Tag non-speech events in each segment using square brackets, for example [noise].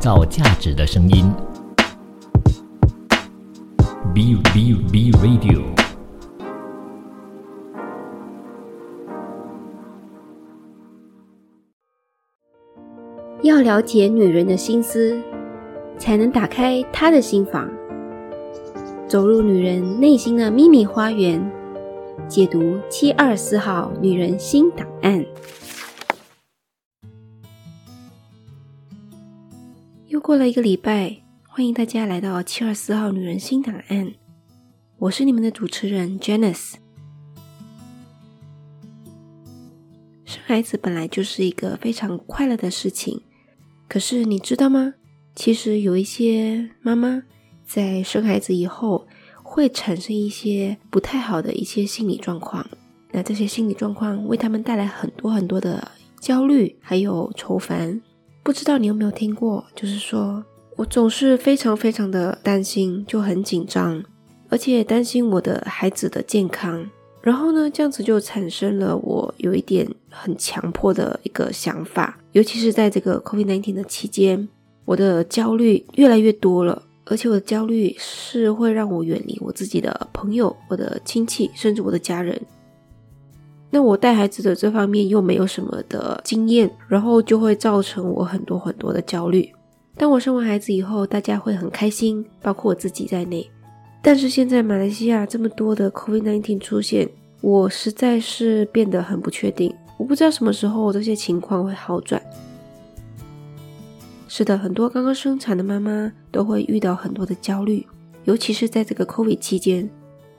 造价值的声音。B B B Radio。要了解女人的心思，才能打开她的心房，走入女人内心的秘密花园，解读七二四号女人心档案。过了一个礼拜，欢迎大家来到七二四号女人心档案。我是你们的主持人 Janice。生孩子本来就是一个非常快乐的事情。可是你知道吗？其实有一些妈妈在生孩子以后会产生一些不太好的一些心理状况。那这些心理状况为他们带来很多很多的焦虑，还有愁烦。不知道你有没有听过？就是说我总是非常非常的担心，就很紧张，而且担心我的孩子的健康。然后呢，这样子就产生了我有一点很强迫的一个想法，尤其是在这个 COVID-19 的期间，我的焦虑越来越多了，而且我的焦虑是会让我远离我自己的朋友、我的亲戚，甚至我的家人。那我带孩子的这方面又没有什么的经验，然后就会造成我很多很多的焦虑。当我生完孩子以后，大家会很开心，包括我自己在内。但是现在马来西亚这么多的 COVID-19 出现，我实在是变得很不确定。我不知道什么时候这些情况会好转。是的，很多刚刚生产的妈妈都会遇到很多的焦虑，尤其是在这个 COVID 期间。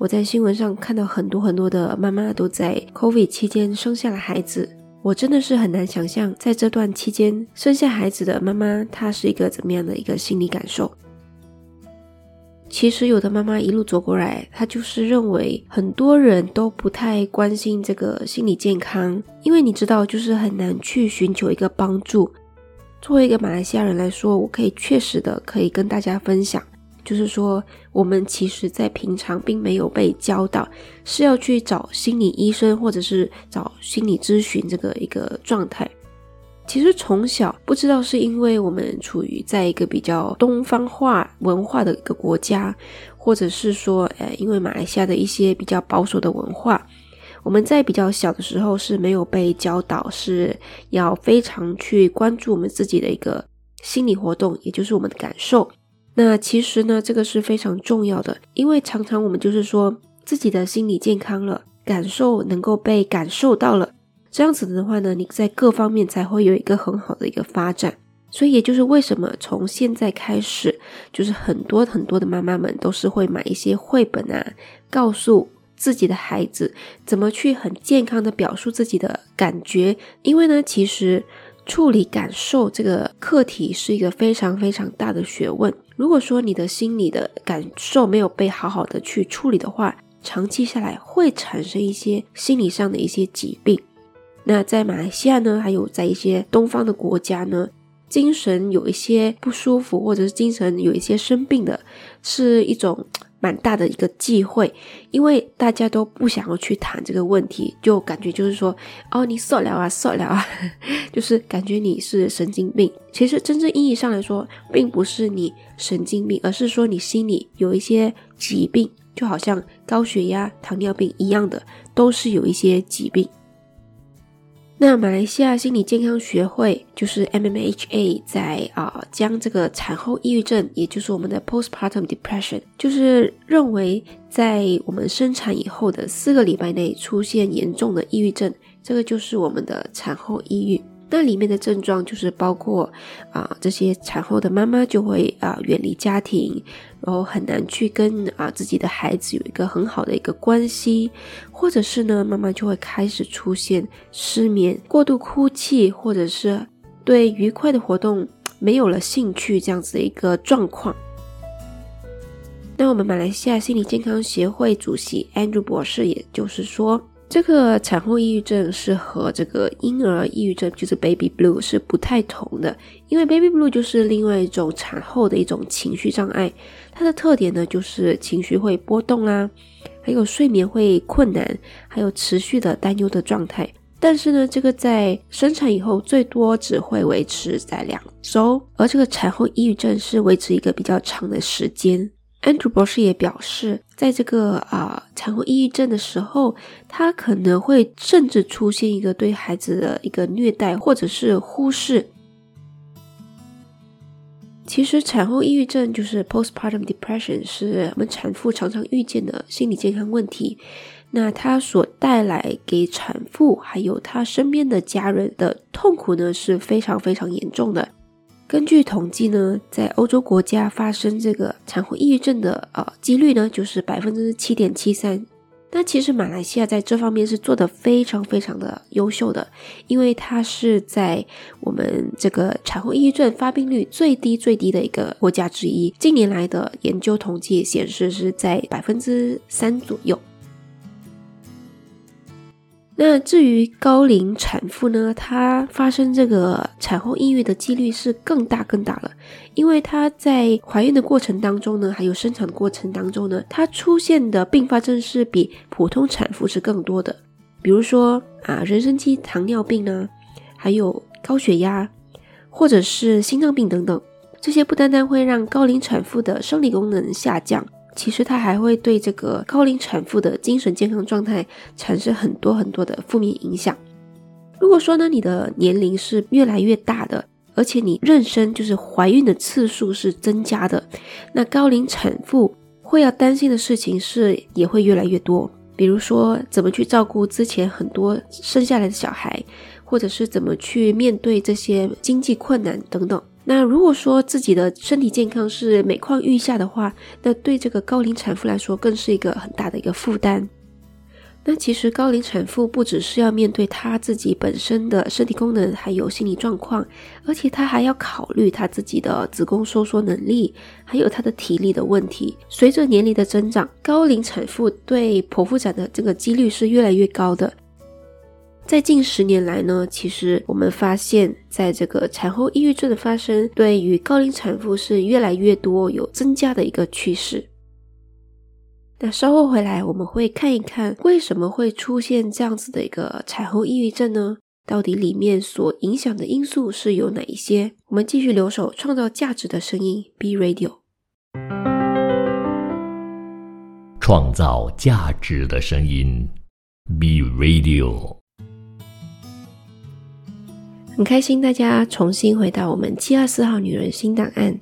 我在新闻上看到很多很多的妈妈都在 COVID 期间生下了孩子，我真的是很难想象在这段期间生下孩子的妈妈她是一个怎么样的一个心理感受。其实有的妈妈一路走过来，她就是认为很多人都不太关心这个心理健康，因为你知道，就是很难去寻求一个帮助。作为一个马来西亚人来说，我可以确实的可以跟大家分享，就是说我们其实在平常并没有被教导是要去找心理医生或者是找心理咨询这个一个状态。其实从小不知道是因为我们处于在一个比较东方化文化的一个国家，或者是说，呃，因为马来西亚的一些比较保守的文化，我们在比较小的时候是没有被教导是要非常去关注我们自己的一个心理活动，也就是我们的感受。那其实呢，这个是非常重要的，因为常常我们就是说自己的心理健康了，感受能够被感受到了。这样子的话呢，你在各方面才会有一个很好的一个发展。所以也就是为什么从现在开始，就是很多很多的妈妈们都是会买一些绘本啊，告诉自己的孩子怎么去很健康的表述自己的感觉。因为呢，其实处理感受这个课题是一个非常非常大的学问。如果说你的心理的感受没有被好好的去处理的话，长期下来会产生一些心理上的一些疾病。那在马来西亚呢，还有在一些东方的国家呢，精神有一些不舒服，或者是精神有一些生病的，是一种蛮大的一个忌讳，因为大家都不想要去谈这个问题，就感觉就是说，哦，你受了啊，受了啊，[laughs] 就是感觉你是神经病。其实真正意义上来说，并不是你神经病，而是说你心里有一些疾病，就好像高血压、糖尿病一样的，都是有一些疾病。那马来西亚心理健康学会就是 MMHA 在啊将这个产后抑郁症，也就是我们的 postpartum depression，就是认为在我们生产以后的四个礼拜内出现严重的抑郁症，这个就是我们的产后抑郁。那里面的症状就是包括啊，这些产后的妈妈就会啊远离家庭，然后很难去跟啊自己的孩子有一个很好的一个关系，或者是呢，妈妈就会开始出现失眠、过度哭泣，或者是对愉快的活动没有了兴趣这样子的一个状况。那我们马来西亚心理健康协会主席 Andrew 博士，也就是说。这个产后抑郁症是和这个婴儿抑郁症，就是 baby blue 是不太同的，因为 baby blue 就是另外一种产后的一种情绪障碍，它的特点呢就是情绪会波动啦，还有睡眠会困难，还有持续的担忧的状态。但是呢，这个在生产以后最多只会维持在两周，而这个产后抑郁症是维持一个比较长的时间。安德博士也表示，在这个啊产后抑郁症的时候，他可能会甚至出现一个对孩子的一个虐待或者是忽视。其实，产后抑郁症就是 postpartum depression，是我们产妇常常遇见的心理健康问题。那它所带来给产妇还有她身边的家人的痛苦呢，是非常非常严重的。根据统计呢，在欧洲国家发生这个产后抑郁症的呃几率呢，就是百分之七点七三。那其实马来西亚在这方面是做的非常非常的优秀的，因为它是在我们这个产后抑郁症发病率最低最低的一个国家之一。近年来的研究统计显示是在百分之三左右。那至于高龄产妇呢，她发生这个产后抑郁的几率是更大更大了，因为她在怀孕的过程当中呢，还有生产过程当中呢，她出现的并发症是比普通产妇是更多的，比如说啊，妊娠期糖尿病呢，还有高血压，或者是心脏病等等，这些不单单会让高龄产妇的生理功能下降。其实它还会对这个高龄产妇的精神健康状态产生很多很多的负面影响。如果说呢，你的年龄是越来越大的，而且你妊娠就是怀孕的次数是增加的，那高龄产妇会要担心的事情是也会越来越多。比如说，怎么去照顾之前很多生下来的小孩，或者是怎么去面对这些经济困难等等。那如果说自己的身体健康是每况愈下的话，那对这个高龄产妇来说更是一个很大的一个负担。那其实高龄产妇不只是要面对她自己本身的身体功能还有心理状况，而且她还要考虑她自己的子宫收缩能力，还有她的体力的问题。随着年龄的增长，高龄产妇对剖腹产的这个几率是越来越高的。在近十年来呢，其实我们发现，在这个产后抑郁症的发生，对于高龄产妇是越来越多有增加的一个趋势。那稍后回来，我们会看一看为什么会出现这样子的一个产后抑郁症呢？到底里面所影响的因素是有哪一些？我们继续留守创造价值的声音，B Radio，创造价值的声音，B Radio。很开心大家重新回到我们七二四号女人新档案。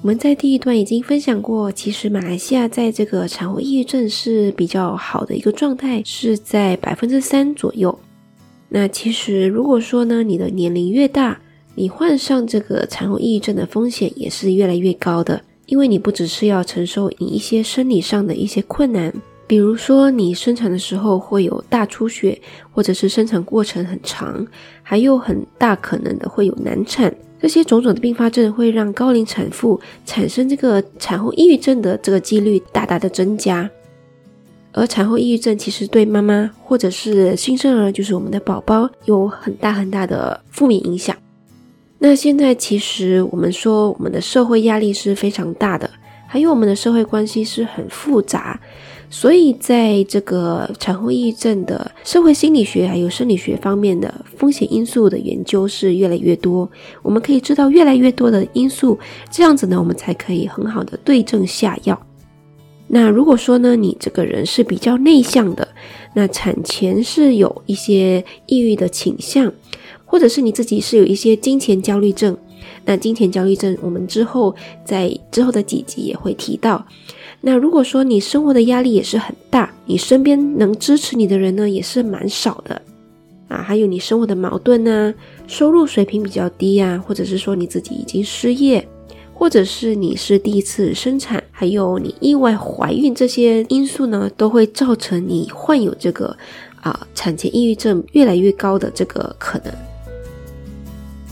我们在第一段已经分享过，其实马来西亚在这个产后抑郁症是比较好的一个状态，是在百分之三左右。那其实如果说呢，你的年龄越大，你患上这个产后抑郁症的风险也是越来越高的，因为你不只是要承受你一些生理上的一些困难。比如说，你生产的时候会有大出血，或者是生产过程很长，还有很大可能的会有难产，这些种种的并发症会让高龄产妇产生这个产后抑郁症的这个几率大大的增加。而产后抑郁症其实对妈妈或者是新生儿，就是我们的宝宝，有很大很大的负面影响。那现在其实我们说，我们的社会压力是非常大的，还有我们的社会关系是很复杂。所以，在这个产后抑郁症的社会心理学还有生理学方面的风险因素的研究是越来越多，我们可以知道越来越多的因素，这样子呢，我们才可以很好的对症下药。那如果说呢，你这个人是比较内向的，那产前是有一些抑郁的倾向，或者是你自己是有一些金钱焦虑症，那金钱焦虑症我们之后在之后的几集也会提到。那如果说你生活的压力也是很大，你身边能支持你的人呢也是蛮少的啊，还有你生活的矛盾呢，收入水平比较低呀，或者是说你自己已经失业，或者是你是第一次生产，还有你意外怀孕这些因素呢，都会造成你患有这个啊产前抑郁症越来越高的这个可能。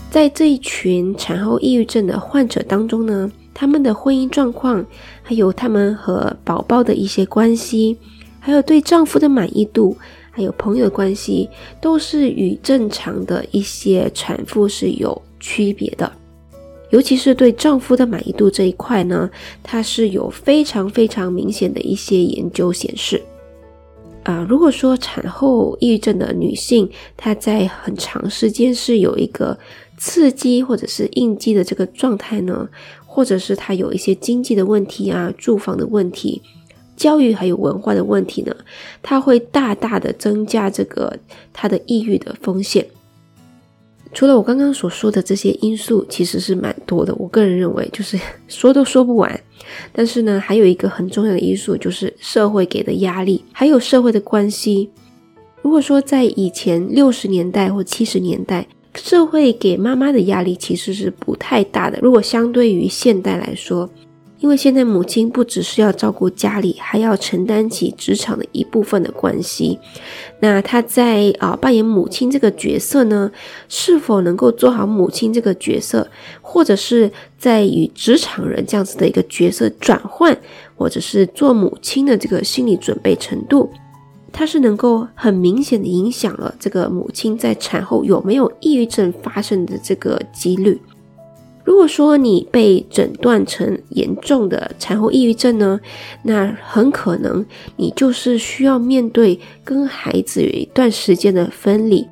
在这一群产后抑郁症的患者当中呢。他们的婚姻状况，还有他们和宝宝的一些关系，还有对丈夫的满意度，还有朋友的关系，都是与正常的一些产妇是有区别的。尤其是对丈夫的满意度这一块呢，它是有非常非常明显的一些研究显示。啊，如果说产后抑郁症的女性，她在很长时间是有一个刺激或者是应激的这个状态呢，或者是他有一些经济的问题啊、住房的问题、教育还有文化的问题呢，它会大大的增加这个他的抑郁的风险。除了我刚刚所说的这些因素，其实是蛮多的。我个人认为，就是 [laughs] 说都说不完。但是呢，还有一个很重要的因素，就是社会给的压力，还有社会的关系。如果说在以前六十年代或七十年代，社会给妈妈的压力其实是不太大的。如果相对于现代来说，因为现在母亲不只是要照顾家里，还要承担起职场的一部分的关系。那她在啊扮演母亲这个角色呢，是否能够做好母亲这个角色，或者是在与职场人这样子的一个角色转换，或者是做母亲的这个心理准备程度，它是能够很明显的影响了这个母亲在产后有没有抑郁症发生的这个几率。如果说你被诊断成严重的产后抑郁症呢，那很可能你就是需要面对跟孩子有一段时间的分离。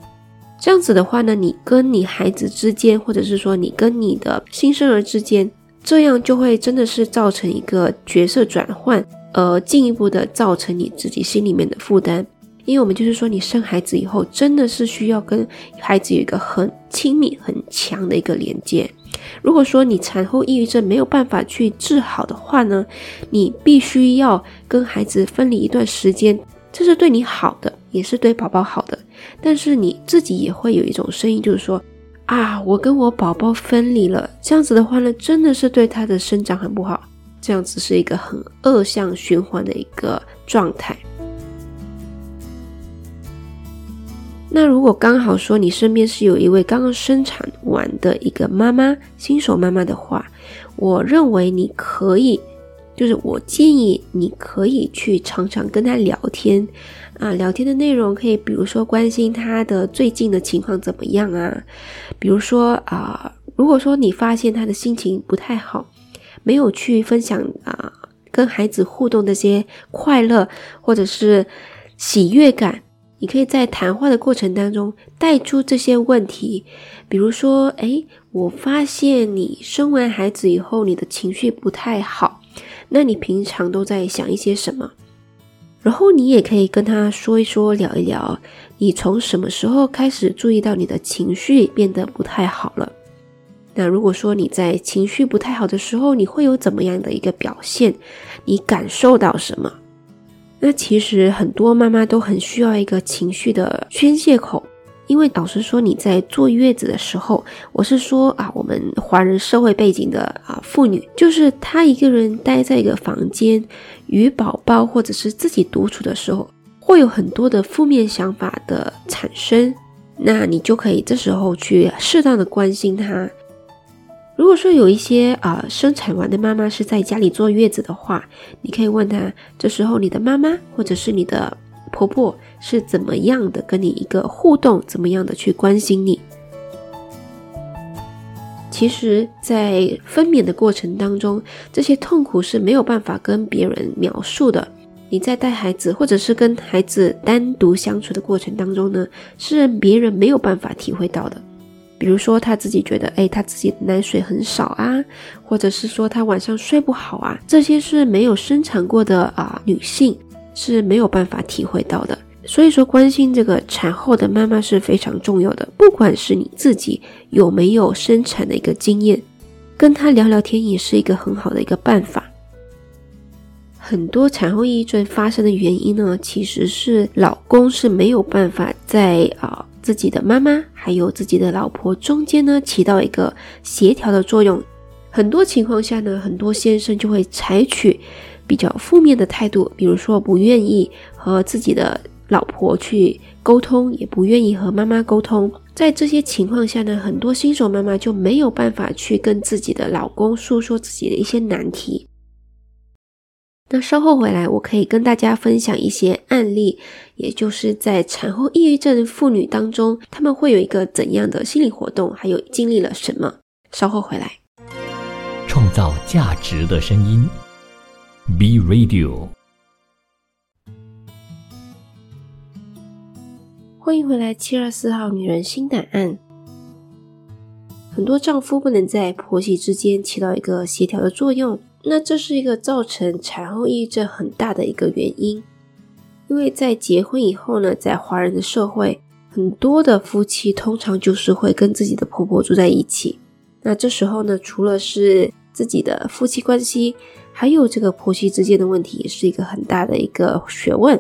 这样子的话呢，你跟你孩子之间，或者是说你跟你的新生儿之间，这样就会真的是造成一个角色转换，而进一步的造成你自己心里面的负担。因为我们就是说，你生孩子以后，真的是需要跟孩子有一个很亲密、很强的一个连接。如果说你产后抑郁症没有办法去治好的话呢，你必须要跟孩子分离一段时间，这是对你好的，也是对宝宝好的。但是你自己也会有一种声音，就是说啊，我跟我宝宝分离了，这样子的话呢，真的是对他的生长很不好，这样子是一个很恶向循环的一个状态。那如果刚好说你身边是有一位刚刚生产完的一个妈妈，新手妈妈的话，我认为你可以，就是我建议你可以去常常跟她聊天啊，聊天的内容可以比如说关心她的最近的情况怎么样啊，比如说啊，如果说你发现她的心情不太好，没有去分享啊跟孩子互动的些快乐或者是喜悦感。你可以在谈话的过程当中带出这些问题，比如说，哎，我发现你生完孩子以后，你的情绪不太好，那你平常都在想一些什么？然后你也可以跟他说一说，聊一聊，你从什么时候开始注意到你的情绪变得不太好了？那如果说你在情绪不太好的时候，你会有怎么样的一个表现？你感受到什么？那其实很多妈妈都很需要一个情绪的宣泄口，因为老实说，你在坐月子的时候，我是说啊，我们华人社会背景的啊妇女，就是她一个人待在一个房间与宝宝或者是自己独处的时候，会有很多的负面想法的产生，那你就可以这时候去适当的关心她。如果说有一些啊生产完的妈妈是在家里坐月子的话，你可以问她，这时候你的妈妈或者是你的婆婆是怎么样的跟你一个互动，怎么样的去关心你。其实，在分娩的过程当中，这些痛苦是没有办法跟别人描述的。你在带孩子或者是跟孩子单独相处的过程当中呢，是别人没有办法体会到的。比如说，他自己觉得，哎，他自己的奶水很少啊，或者是说他晚上睡不好啊，这些是没有生产过的啊，女性是没有办法体会到的。所以说，关心这个产后的妈妈是非常重要的。不管是你自己有没有生产的一个经验，跟他聊聊天也是一个很好的一个办法。很多产后抑郁症发生的原因呢，其实是老公是没有办法在啊。自己的妈妈还有自己的老婆中间呢，起到一个协调的作用。很多情况下呢，很多先生就会采取比较负面的态度，比如说不愿意和自己的老婆去沟通，也不愿意和妈妈沟通。在这些情况下呢，很多新手妈妈就没有办法去跟自己的老公诉说自己的一些难题。那稍后回来，我可以跟大家分享一些案例，也就是在产后抑郁症妇女当中，他们会有一个怎样的心理活动，还有经历了什么。稍后回来，创造价值的声音，B Radio。欢迎回来，七二四号女人心档案。很多丈夫不能在婆媳之间起到一个协调的作用，那这是一个造成产后抑郁症很大的一个原因。因为在结婚以后呢，在华人的社会，很多的夫妻通常就是会跟自己的婆婆住在一起。那这时候呢，除了是自己的夫妻关系，还有这个婆媳之间的问题，也是一个很大的一个学问。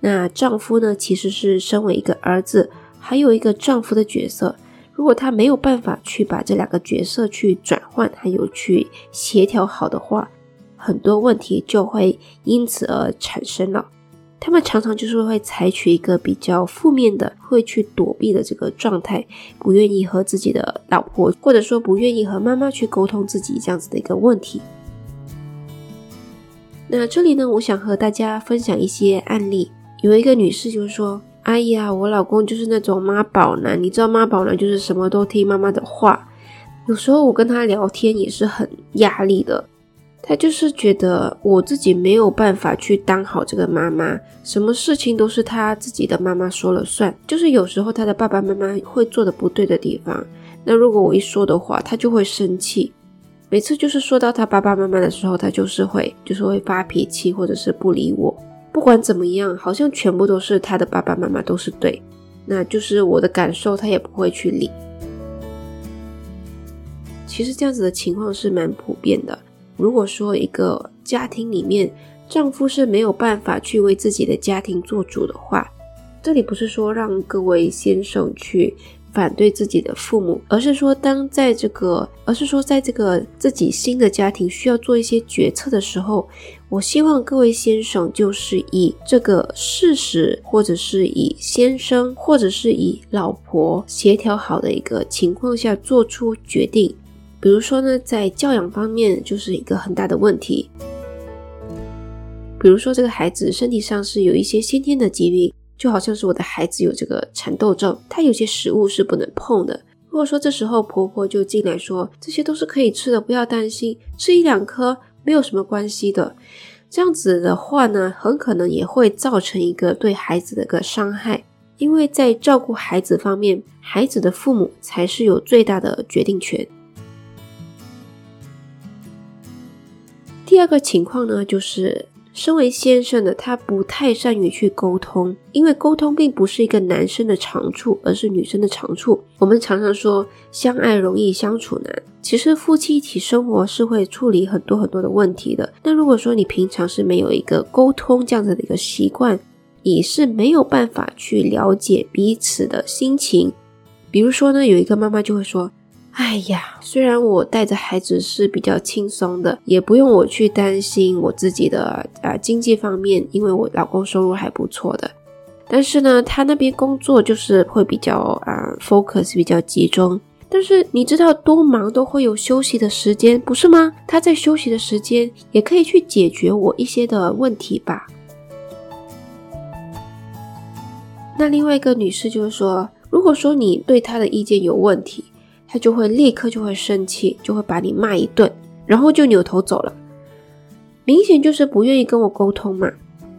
那丈夫呢，其实是身为一个儿子，还有一个丈夫的角色。如果他没有办法去把这两个角色去转换，还有去协调好的话，很多问题就会因此而产生了。他们常常就是会采取一个比较负面的，会去躲避的这个状态，不愿意和自己的老婆，或者说不愿意和妈妈去沟通自己这样子的一个问题。那这里呢，我想和大家分享一些案例。有一个女士就是说。哎呀，我老公就是那种妈宝男，你知道妈宝男就是什么都听妈妈的话。有时候我跟他聊天也是很压力的，他就是觉得我自己没有办法去当好这个妈妈，什么事情都是他自己的妈妈说了算。就是有时候他的爸爸妈妈会做的不对的地方，那如果我一说的话，他就会生气。每次就是说到他爸爸妈妈的时候，他就是会就是会发脾气，或者是不理我。不管怎么样，好像全部都是他的爸爸妈妈都是对，那就是我的感受，他也不会去理。其实这样子的情况是蛮普遍的。如果说一个家庭里面丈夫是没有办法去为自己的家庭做主的话，这里不是说让各位先生去。反对自己的父母，而是说，当在这个，而是说，在这个自己新的家庭需要做一些决策的时候，我希望各位先生就是以这个事实，或者是以先生，或者是以老婆协调好的一个情况下做出决定。比如说呢，在教养方面就是一个很大的问题，比如说这个孩子身体上是有一些先天的疾病。就好像是我的孩子有这个蚕豆症，他有些食物是不能碰的。如果说这时候婆婆就进来说这些都是可以吃的，不要担心，吃一两颗没有什么关系的，这样子的话呢，很可能也会造成一个对孩子的一个伤害。因为在照顾孩子方面，孩子的父母才是有最大的决定权。第二个情况呢，就是。身为先生的他不太善于去沟通，因为沟通并不是一个男生的长处，而是女生的长处。我们常常说相爱容易相处难，其实夫妻一起生活是会处理很多很多的问题的。那如果说你平常是没有一个沟通这样子的一个习惯，你是没有办法去了解彼此的心情。比如说呢，有一个妈妈就会说。哎呀，虽然我带着孩子是比较轻松的，也不用我去担心我自己的啊经济方面，因为我老公收入还不错的。但是呢，他那边工作就是会比较啊 focus 比较集中。但是你知道，多忙都会有休息的时间，不是吗？他在休息的时间也可以去解决我一些的问题吧。那另外一个女士就是说，如果说你对他的意见有问题。他就会立刻就会生气，就会把你骂一顿，然后就扭头走了。明显就是不愿意跟我沟通嘛，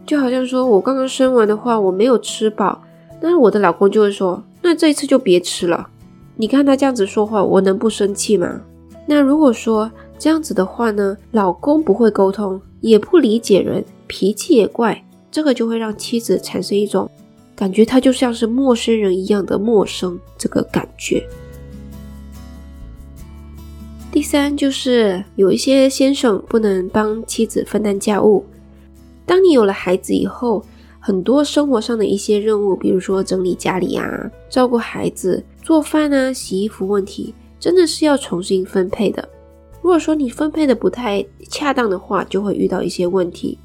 就好像说我刚刚生完的话，我没有吃饱，那我的老公就会说，那这一次就别吃了。你看他这样子说话，我能不生气吗？那如果说这样子的话呢，老公不会沟通，也不理解人，脾气也怪，这个就会让妻子产生一种感觉，他就像是陌生人一样的陌生这个感觉。第三就是有一些先生不能帮妻子分担家务。当你有了孩子以后，很多生活上的一些任务，比如说整理家里啊、照顾孩子、做饭啊、洗衣服，问题真的是要重新分配的。如果说你分配的不太恰当的话，就会遇到一些问题。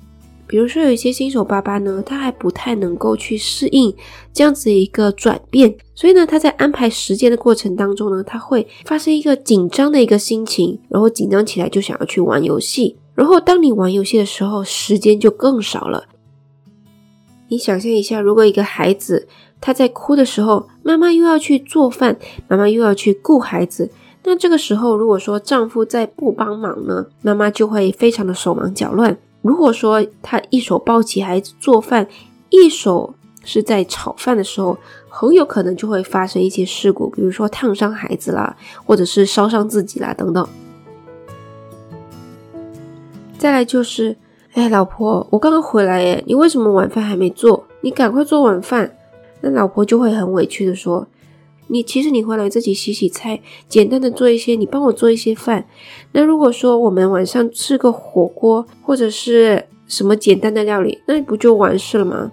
比如说，有一些新手爸爸呢，他还不太能够去适应这样子一个转变，所以呢，他在安排时间的过程当中呢，他会发生一个紧张的一个心情，然后紧张起来就想要去玩游戏，然后当你玩游戏的时候，时间就更少了。你想象一下，如果一个孩子他在哭的时候，妈妈又要去做饭，妈妈又要去顾孩子，那这个时候如果说丈夫再不帮忙呢，妈妈就会非常的手忙脚乱。如果说他一手抱起孩子做饭，一手是在炒饭的时候，很有可能就会发生一些事故，比如说烫伤孩子啦，或者是烧伤自己啦等等。再来就是，哎，老婆，我刚刚回来，哎，你为什么晚饭还没做？你赶快做晚饭。那老婆就会很委屈的说：“你其实你回来自己洗洗菜，简单的做一些，你帮我做一些饭。那如果说我们晚上吃个火锅，或者是什么简单的料理，那不就完事了吗？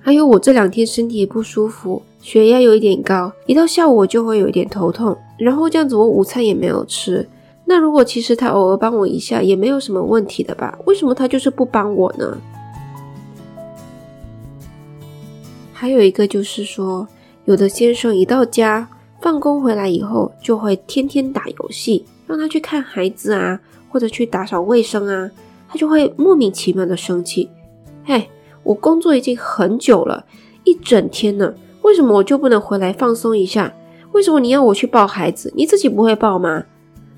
还有我这两天身体也不舒服，血压有一点高，一到下午我就会有一点头痛，然后这样子我午餐也没有吃。那如果其实他偶尔帮我一下也没有什么问题的吧？为什么他就是不帮我呢？”还有一个就是说，有的先生一到家放工回来以后，就会天天打游戏，让他去看孩子啊，或者去打扫卫生啊，他就会莫名其妙的生气。嘿，我工作已经很久了，一整天呢，为什么我就不能回来放松一下？为什么你要我去抱孩子？你自己不会抱吗？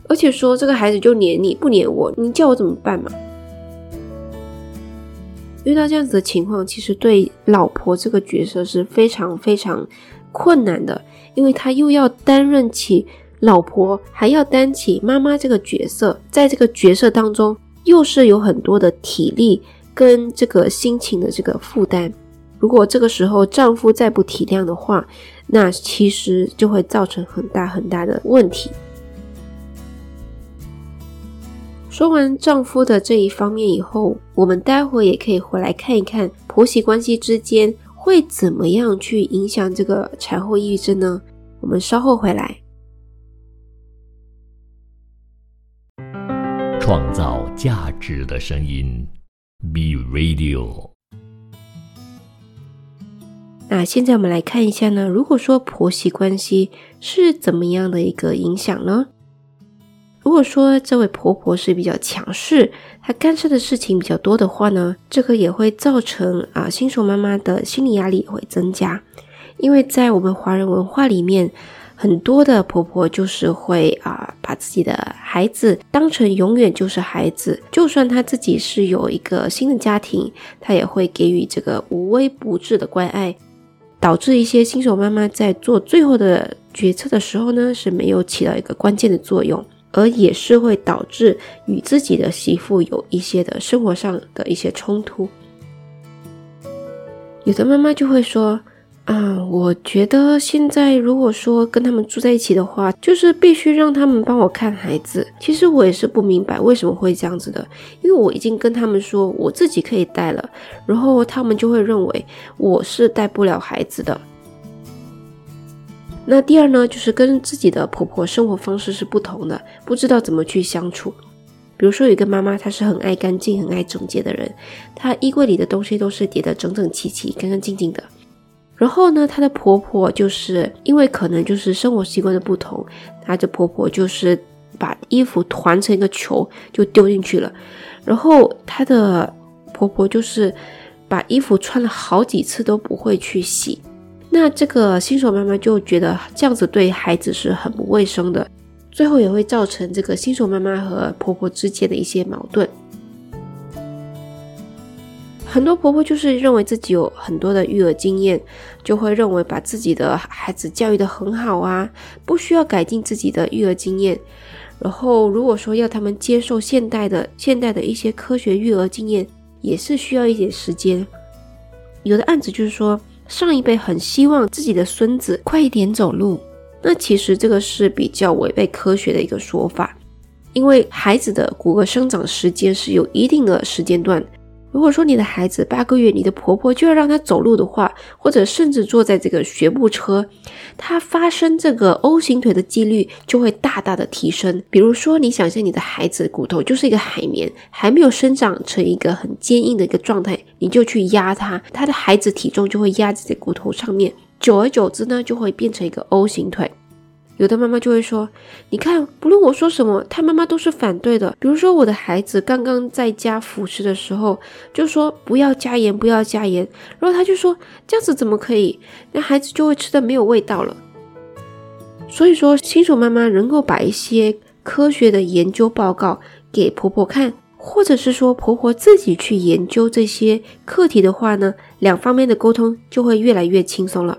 而且说这个孩子就黏你不黏我，你叫我怎么办嘛？遇到这样子的情况，其实对老婆这个角色是非常非常困难的，因为她又要担任起老婆，还要担起妈妈这个角色，在这个角色当中，又是有很多的体力跟这个心情的这个负担。如果这个时候丈夫再不体谅的话，那其实就会造成很大很大的问题。说完丈夫的这一方面以后，我们待会也可以回来看一看婆媳关系之间会怎么样去影响这个产后抑郁症呢？我们稍后回来。创造价值的声音，B Radio。那现在我们来看一下呢，如果说婆媳关系是怎么样的一个影响呢？如果说这位婆婆是比较强势，她干涉的事情比较多的话呢，这个也会造成啊新手妈妈的心理压力也会增加。因为在我们华人文化里面，很多的婆婆就是会啊把自己的孩子当成永远就是孩子，就算她自己是有一个新的家庭，她也会给予这个无微不至的关爱，导致一些新手妈妈在做最后的决策的时候呢，是没有起到一个关键的作用。而也是会导致与自己的媳妇有一些的生活上的一些冲突。有的妈妈就会说：“啊，我觉得现在如果说跟他们住在一起的话，就是必须让他们帮我看孩子。其实我也是不明白为什么会这样子的，因为我已经跟他们说我自己可以带了，然后他们就会认为我是带不了孩子的。”那第二呢，就是跟自己的婆婆生活方式是不同的，不知道怎么去相处。比如说，有一个妈妈，她是很爱干净、很爱整洁的人，她衣柜里的东西都是叠得整整齐齐、干干净净的。然后呢，她的婆婆就是因为可能就是生活习惯的不同，她的婆婆就是把衣服团成一个球就丢进去了。然后她的婆婆就是把衣服穿了好几次都不会去洗。那这个新手妈妈就觉得这样子对孩子是很不卫生的，最后也会造成这个新手妈妈和婆婆之间的一些矛盾。很多婆婆就是认为自己有很多的育儿经验，就会认为把自己的孩子教育的很好啊，不需要改进自己的育儿经验。然后如果说要他们接受现代的现代的一些科学育儿经验，也是需要一点时间。有的案子就是说。上一辈很希望自己的孙子快一点走路，那其实这个是比较违背科学的一个说法，因为孩子的骨骼生长时间是有一定的时间段。如果说你的孩子八个月，你的婆婆就要让他走路的话，或者甚至坐在这个学步车，他发生这个 O 型腿的几率就会大大的提升。比如说，你想象你的孩子骨头就是一个海绵，还没有生长成一个很坚硬的一个状态，你就去压他，他的孩子体重就会压在骨头上面，久而久之呢，就会变成一个 O 型腿。有的妈妈就会说：“你看，不论我说什么，他妈妈都是反对的。比如说，我的孩子刚刚在家辅食的时候，就说不要加盐，不要加盐。然后他就说这样子怎么可以？那孩子就会吃的没有味道了。所以说，新手妈妈能够把一些科学的研究报告给婆婆看，或者是说婆婆自己去研究这些课题的话呢，两方面的沟通就会越来越轻松了。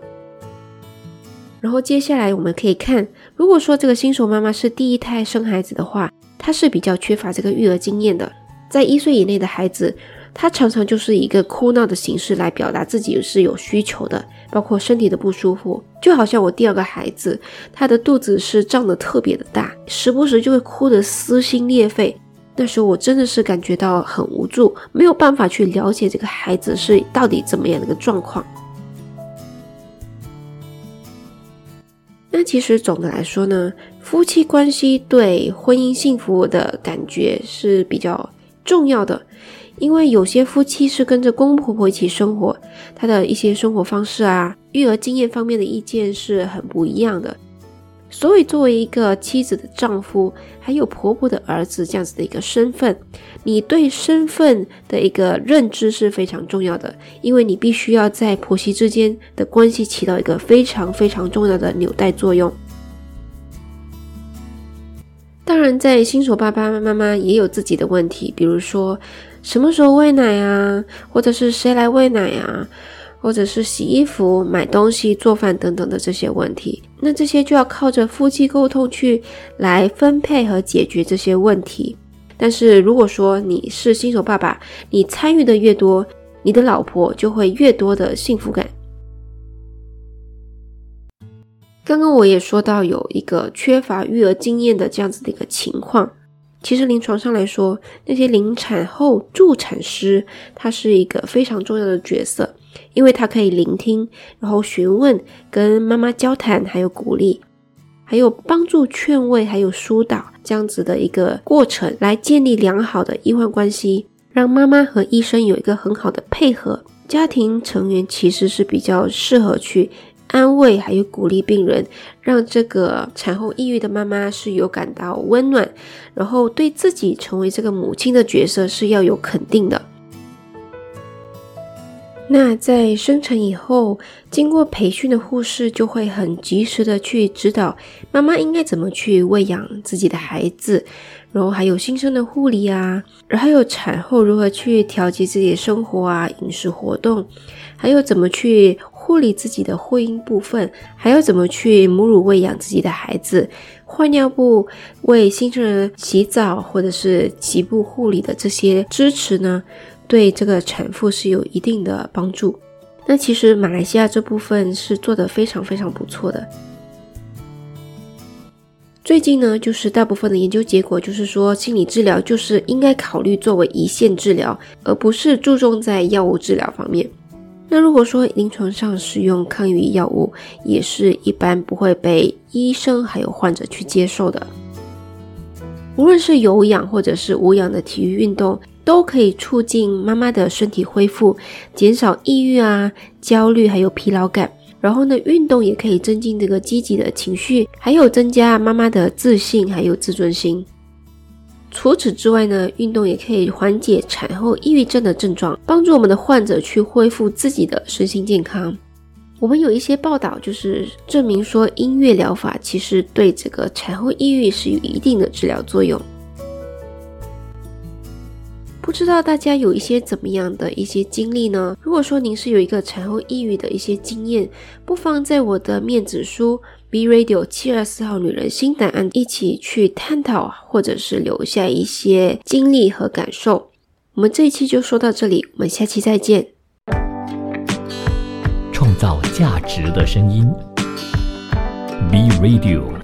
然后接下来我们可以看，如果说这个新手妈妈是第一胎生孩子的话，她是比较缺乏这个育儿经验的。在一岁以内的孩子，他常常就是一个哭闹的形式来表达自己是有需求的，包括身体的不舒服。就好像我第二个孩子，他的肚子是胀得特别的大，时不时就会哭得撕心裂肺。那时候我真的是感觉到很无助，没有办法去了解这个孩子是到底怎么样的一个状况。那其实总的来说呢，夫妻关系对婚姻幸福的感觉是比较重要的，因为有些夫妻是跟着公公婆婆一起生活，他的一些生活方式啊、育儿经验方面的意见是很不一样的。所以，作为一个妻子的丈夫，还有婆婆的儿子这样子的一个身份，你对身份的一个认知是非常重要的，因为你必须要在婆媳之间的关系起到一个非常非常重要的纽带作用。当然，在新手爸爸妈妈也有自己的问题，比如说什么时候喂奶啊，或者是谁来喂奶啊。或者是洗衣服、买东西、做饭等等的这些问题，那这些就要靠着夫妻沟通去来分配和解决这些问题。但是如果说你是新手爸爸，你参与的越多，你的老婆就会越多的幸福感。刚刚我也说到有一个缺乏育儿经验的这样子的一个情况，其实临床上来说，那些临产后助产师，他是一个非常重要的角色。因为他可以聆听，然后询问，跟妈妈交谈，还有鼓励，还有帮助劝慰，还有疏导这样子的一个过程，来建立良好的医患关系，让妈妈和医生有一个很好的配合。家庭成员其实是比较适合去安慰，还有鼓励病人，让这个产后抑郁的妈妈是有感到温暖，然后对自己成为这个母亲的角色是要有肯定的。那在生产以后，经过培训的护士就会很及时的去指导妈妈应该怎么去喂养自己的孩子，然后还有新生的护理啊，然后还有产后如何去调节自己的生活啊、饮食活动，还有怎么去护理自己的会阴部分，还有怎么去母乳喂养自己的孩子，换尿布、为新生儿洗澡或者是脐部护理的这些支持呢？对这个产妇是有一定的帮助。那其实马来西亚这部分是做的非常非常不错的。最近呢，就是大部分的研究结果就是说，心理治疗就是应该考虑作为一线治疗，而不是注重在药物治疗方面。那如果说临床上使用抗抑郁药物，也是一般不会被医生还有患者去接受的。无论是有氧或者是无氧的体育运动。都可以促进妈妈的身体恢复，减少抑郁啊、焦虑还有疲劳感。然后呢，运动也可以增进这个积极的情绪，还有增加妈妈的自信还有自尊心。除此之外呢，运动也可以缓解产后抑郁症的症状，帮助我们的患者去恢复自己的身心健康。我们有一些报道就是证明说，音乐疗法其实对这个产后抑郁是有一定的治疗作用。不知道大家有一些怎么样的一些经历呢？如果说您是有一个产后抑郁的一些经验，不妨在我的面子书 B Radio 七二四号女人新答案一起去探讨，或者是留下一些经历和感受。我们这一期就说到这里，我们下期再见。创造价值的声音，B Radio。